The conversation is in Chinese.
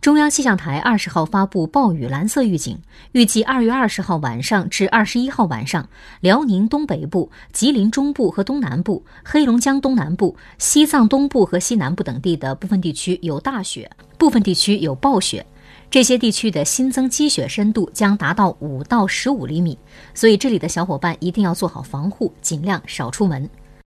中央气象台二十号发布暴雨蓝色预警预计二月二十号晚上至二十一号晚上辽宁东北部吉林中部和东南部黑龙江东南部西藏东部和西南部等地的部分地区有大雪部分地区有暴雪。这些地区的新增积雪深度将达到五到十五厘米所以这里的小伙伴一定要做好防护尽量少出门。